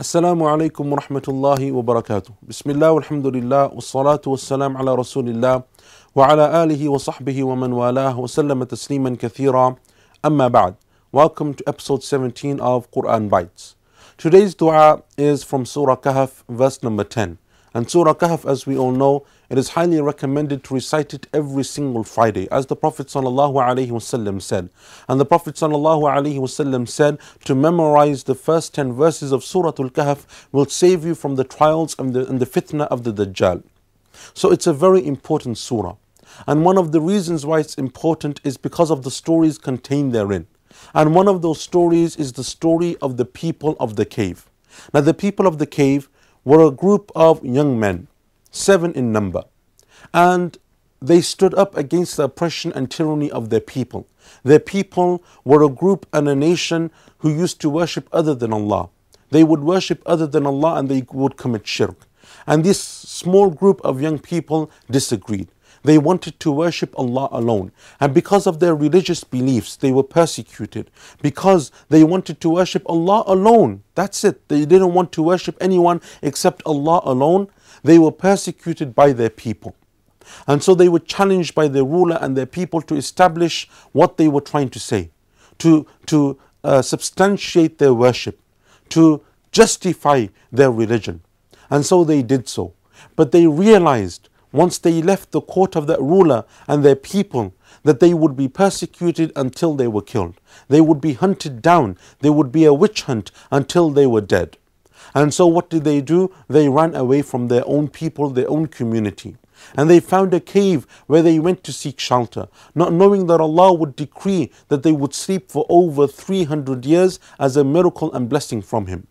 السلام عليكم ورحمة الله وبركاته بسم الله والحمد لله والصلاة والسلام على رسول الله وعلى آله وصحبه ومن والاه وسلم تسليما كثيرا أما بعد Welcome to episode 17 of Quran Bites. Today's dua is from Surah Kahf verse number 10. And Surah Kahf as we all know it is highly recommended to recite it every single Friday, as the Prophet ﷺ said. And the Prophet ﷺ said to memorize the first 10 verses of Surah Al Kahf will save you from the trials and the, and the fitna of the Dajjal. So it's a very important surah. And one of the reasons why it's important is because of the stories contained therein. And one of those stories is the story of the people of the cave. Now, the people of the cave were a group of young men seven in number. And they stood up against the oppression and tyranny of their people. Their people were a group and a nation who used to worship other than Allah. They would worship other than Allah and they would commit shirk. And this small group of young people disagreed. They wanted to worship Allah alone. And because of their religious beliefs, they were persecuted. Because they wanted to worship Allah alone. That's it. They didn't want to worship anyone except Allah alone. They were persecuted by their people. And so they were challenged by their ruler and their people to establish what they were trying to say, to, to uh, substantiate their worship, to justify their religion. And so they did so. But they realized once they left the court of that ruler and their people that they would be persecuted until they were killed. They would be hunted down. There would be a witch hunt until they were dead. And so what did they do? They ran away from their own people, their own community. And they found a cave where they went to seek shelter, not knowing that Allah would decree that they would sleep for over 300 years as a miracle and blessing from Him.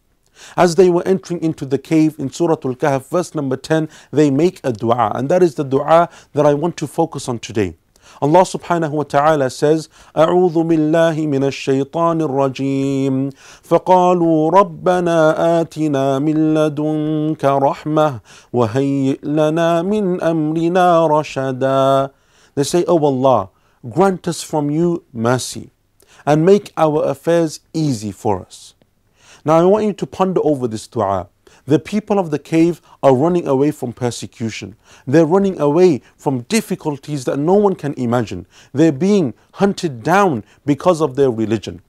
As they were entering into the cave in Surah Al Kahf, verse number 10, they make a dua, and that is the dua that I want to focus on today. Allah subhanahu wa ta'ala says, أعوذ بالله من الشيطان الرجيم فقالوا ربنا آتنا من لدنك رحمة وهيئ لنا من أمرنا رشدا They say, Oh Allah, grant us from you mercy and make our affairs easy for us. Now I want you to ponder over this dua. The people of the cave are running away from persecution. They're running away from difficulties that no one can imagine. They're being hunted down because of their religion.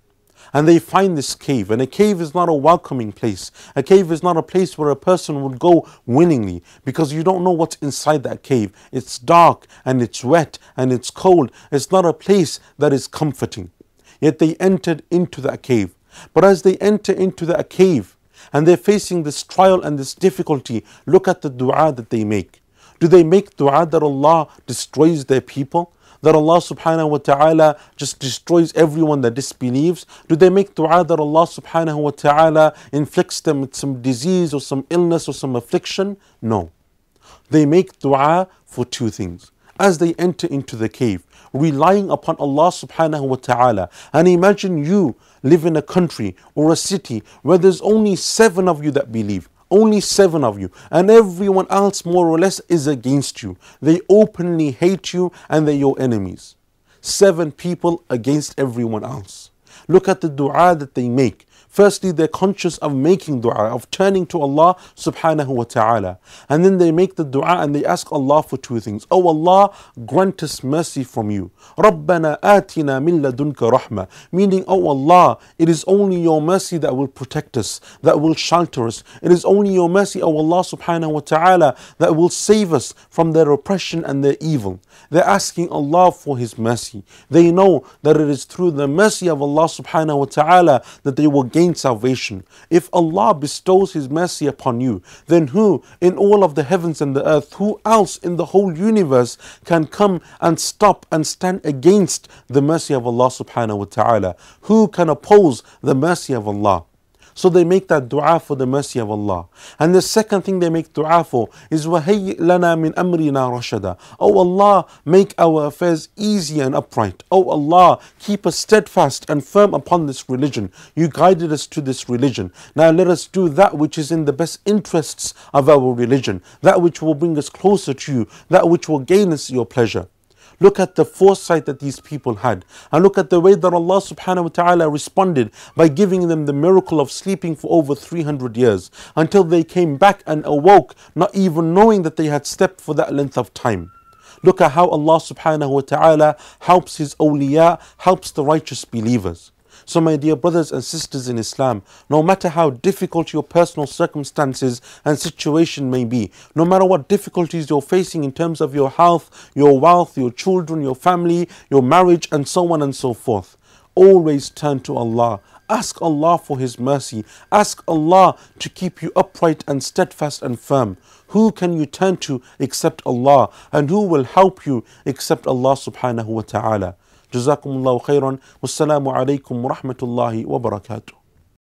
And they find this cave, and a cave is not a welcoming place. A cave is not a place where a person would go willingly because you don't know what's inside that cave. It's dark and it's wet and it's cold. It's not a place that is comforting. Yet they entered into that cave. But as they enter into that cave, and they're facing this trial and this difficulty, look at the dua that they make. Do they make dua that Allah destroys their people? That Allah subhanahu wa ta'ala just destroys everyone that disbelieves? Do they make dua that Allah subhanahu wa ta'ala inflicts them with some disease or some illness or some affliction? No. They make dua for two things. As they enter into the cave, relying upon Allah subhanahu wa ta'ala. And imagine you live in a country or a city where there's only seven of you that believe. Only seven of you, and everyone else more or less is against you. They openly hate you and they're your enemies. Seven people against everyone else. Look at the dua that they make. Firstly, they're conscious of making dua, of turning to Allah subhanahu wa ta'ala. And then they make the dua and they ask Allah for two things. Oh Allah, grant us mercy from you. رَبَّنَا آتِنَا مِن لَدُنْكَ رَحْمَةً Meaning, oh Allah, it is only your mercy that will protect us, that will shelter us. It is only your mercy, oh Allah subhanahu wa ta'ala, that will save us from their oppression and their evil. They're asking Allah for His mercy. They know that it is through the mercy of Allah subhanahu wa ta'ala that they will gain salvation. If Allah bestows His mercy upon you, then who in all of the heavens and the earth, who else in the whole universe can come and stop and stand against the mercy of Allah subhanahu wa ta'ala? Who can oppose the mercy of Allah? So they make that dua for the mercy of Allah. And the second thing they make dua for is وَهَيِّ لَنَا مِنْ أَمْرِنَا رَشَدًا Oh Allah, make our affairs easy and upright. Oh Allah, keep us steadfast and firm upon this religion. You guided us to this religion. Now let us do that which is in the best interests of our religion, that which will bring us closer to you, that which will gain us your pleasure. Look at the foresight that these people had. And look at the way that Allah subhanahu wa ta'ala responded by giving them the miracle of sleeping for over 300 years until they came back and awoke, not even knowing that they had slept for that length of time. Look at how Allah subhanahu wa ta'ala helps His awliya, helps the righteous believers. So, my dear brothers and sisters in Islam, no matter how difficult your personal circumstances and situation may be, no matter what difficulties you're facing in terms of your health, your wealth, your children, your family, your marriage, and so on and so forth, always turn to Allah. Ask Allah for His mercy. Ask Allah to keep you upright and steadfast and firm. Who can you turn to except Allah? And who will help you except Allah subhanahu wa ta'ala? جزاكم الله خيرا. والسلام عليكم ورحمة الله وبركاته.